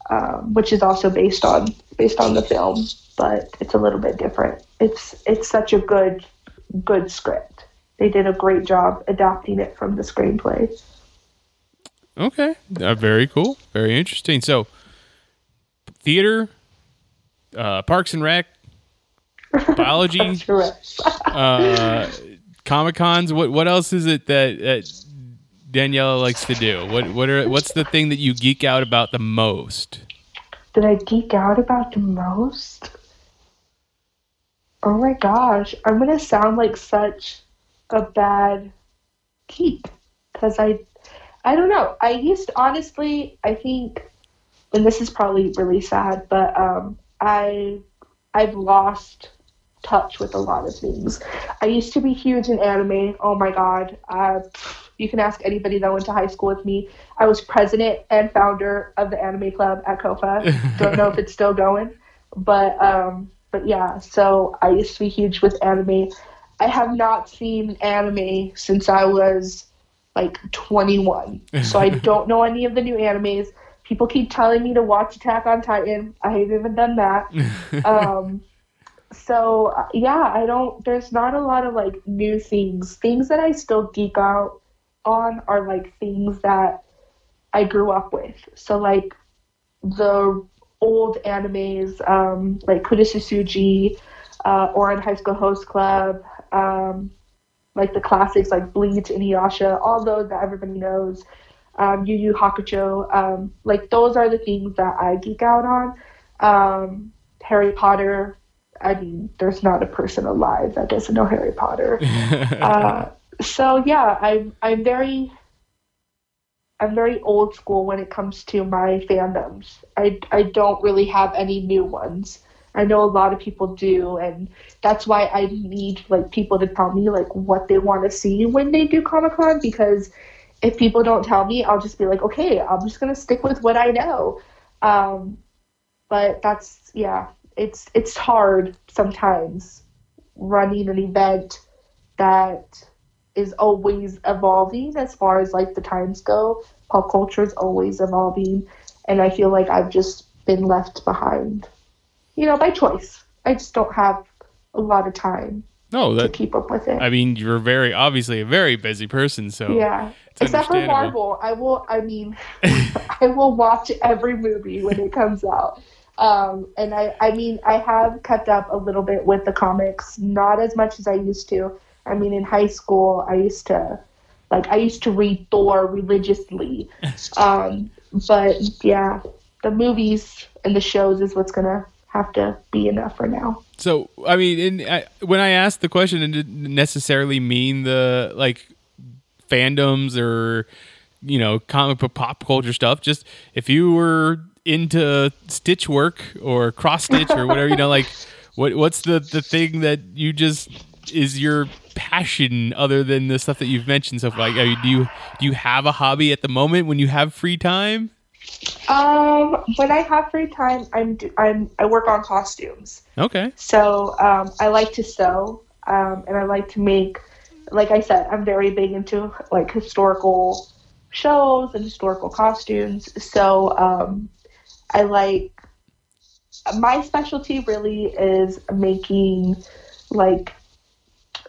um, which is also based on based on the film, but it's a little bit different. It's it's such a good good script. They did a great job adapting it from the screenplay. Okay, uh, very cool, very interesting. So, theater, uh, Parks and Rec, biology, uh, Comic Cons. What what else is it that, that Daniela likes to do? What what are what's the thing that you geek out about the most? Did I geek out about the most? Oh my gosh, I'm gonna sound like such a bad geek because I, I don't know. I used honestly, I think, and this is probably really sad, but um, I, I've lost touch with a lot of things. I used to be huge in anime. Oh my god, uh, you can ask anybody that went to high school with me. I was president and founder of the anime club at Kofa. Don't know if it's still going, but um, but yeah. So I used to be huge with anime. I have not seen anime since I was like 21, so I don't know any of the new animes. People keep telling me to watch Attack on Titan. I haven't even done that. um, so uh, yeah, I don't. There's not a lot of like new things. Things that I still geek out on are like things that I grew up with. So like the old animes, um, like Kurisusuji, uh, Ouran High School Host Club, um, like the classics like Bleach, and Inuyasha, all those that everybody knows. Um, Yu Yu Hakusho, um, like those are the things that I geek out on. Um, Harry Potter, I mean, there's not a person alive that doesn't know Harry Potter. uh, so yeah, I'm I'm very I'm very old school when it comes to my fandoms. I I don't really have any new ones. I know a lot of people do, and that's why I need like people to tell me like what they want to see when they do Comic Con because if people don't tell me, I'll just be like, okay, I'm just gonna stick with what I know. Um, but that's yeah, it's it's hard sometimes running an event that is always evolving as far as like the times go. Pop culture is always evolving, and I feel like I've just been left behind. You know, by choice. I just don't have a lot of time No, to that keep up with it. I mean, you're very obviously a very busy person, so yeah. Except for. Marvel, I will. I mean, I will watch every movie when it comes out. Um, and I, I mean, I have kept up a little bit with the comics, not as much as I used to. I mean, in high school, I used to, like, I used to read Thor religiously. Um, but yeah, the movies and the shows is what's gonna have to be enough for now. So I mean, I, when I asked the question, it didn't necessarily mean the like fandoms or you know comic book pop culture stuff. Just if you were into stitch work or cross stitch or whatever, you know, like what what's the the thing that you just is your passion other than the stuff that you've mentioned so far? Like, do you do you have a hobby at the moment when you have free time? Um, when I have free time, I'm I'm I work on costumes. Okay. So um, I like to sew, um, and I like to make. Like I said, I'm very big into like historical shows and historical costumes. So um, I like my specialty really is making like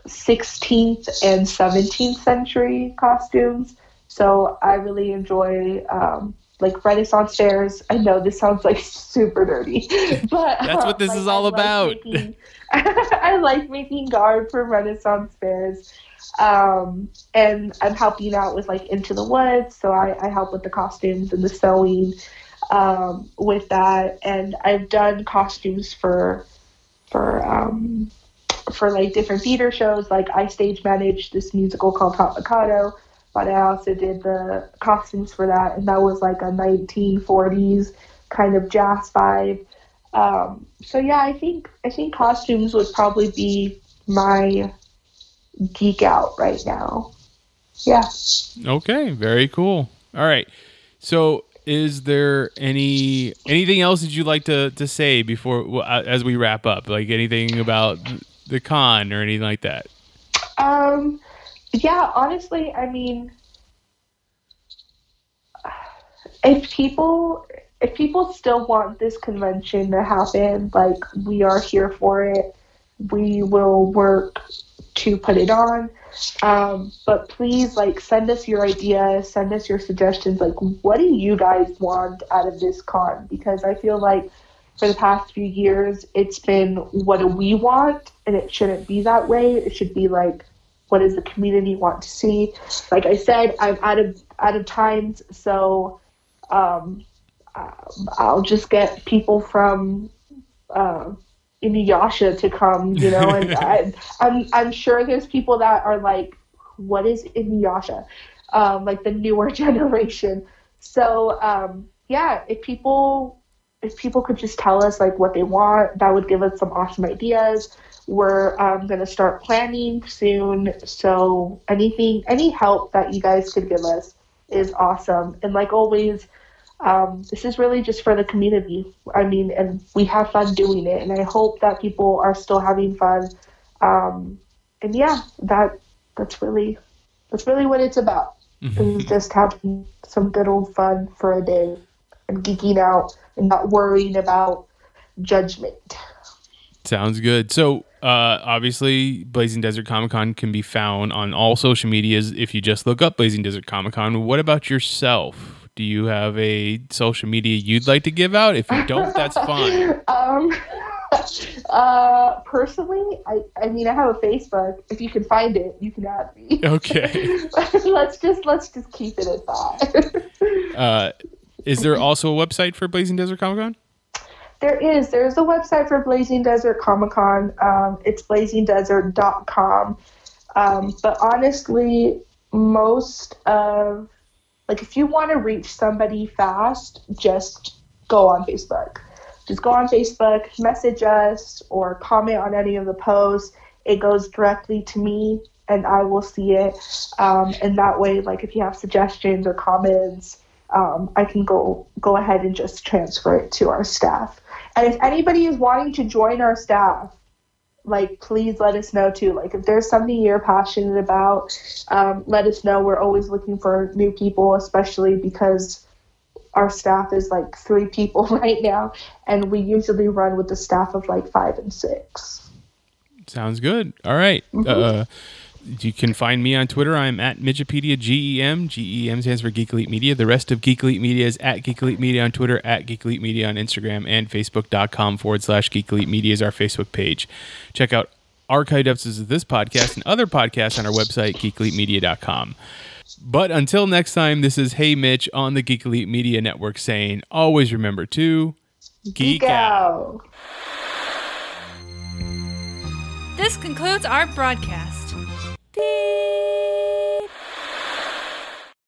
16th and 17th century costumes. So I really enjoy um, like Renaissance fairs. I know this sounds like super dirty, but That's what this like, is all I like about. making- I like making garb for Renaissance fairs. Um, and I'm helping out with like Into the Woods, so I, I help with the costumes and the sewing um, with that. And I've done costumes for for um, for like different theater shows. Like I stage managed this musical called Hot Mikado, but I also did the costumes for that, and that was like a 1940s kind of jazz vibe. Um, so yeah, I think I think costumes would probably be my geek out right now. Yeah. Okay, very cool. All right. So, is there any anything else that you'd like to to say before uh, as we wrap up? Like anything about the con or anything like that? Um, yeah, honestly, I mean, if people if people still want this convention to happen, like we are here for it. We will work to put it on. Um, but please, like, send us your ideas, send us your suggestions. Like, what do you guys want out of this con? Because I feel like for the past few years, it's been what do we want, and it shouldn't be that way. It should be like, what does the community want to see? Like I said, I'm out of out of times, so um, um, I'll just get people from uh, Inuyasha to come, you know, and I, I'm I'm sure there's people that are like, what is Inuyasha? Um, like the newer generation. So um, yeah, if people if people could just tell us like what they want, that would give us some awesome ideas. We're um, gonna start planning soon, so anything, any help that you guys could give us is awesome. And like always, um, this is really just for the community. I mean, and we have fun doing it, and I hope that people are still having fun. Um, and yeah, that that's really that's really what it's about. Is just having some good old fun for a day and geeking out and not worrying about judgment. Sounds good. So, uh, obviously, Blazing Desert Comic Con can be found on all social medias if you just look up Blazing Desert Comic Con. What about yourself? Do you have a social media you'd like to give out? If you don't, that's fine. Um, uh, personally, I, I mean, I have a Facebook. If you can find it, you can add me. Okay. let's just let's just keep it at that. Uh, is there also a website for Blazing Desert Comic Con? There is there's a website for Blazing Desert Comic Con. Um, it's blazingdesert.com. Um, but honestly, most of like if you want to reach somebody fast, just go on Facebook. Just go on Facebook, message us, or comment on any of the posts. It goes directly to me, and I will see it. Um, and that way, like if you have suggestions or comments, um, I can go go ahead and just transfer it to our staff. And if anybody is wanting to join our staff, like please let us know too. Like if there's something you're passionate about, um, let us know. We're always looking for new people, especially because our staff is like three people right now, and we usually run with a staff of like five and six. Sounds good. All right. Uh, you can find me on Twitter. I'm at Midgepedia GEM. GEM stands for Geek Elite Media. The rest of Geek Elite Media is at Geek Elite Media on Twitter, at Geek Elite Media on Instagram, and Facebook.com forward slash Geek Elite Media is our Facebook page. Check out archived episodes of this podcast and other podcasts on our website, geekelitemedia.com. But until next time, this is Hey Mitch on the Geek Elite Media Network saying, always remember to geek, out. Go. This concludes our broadcast beep.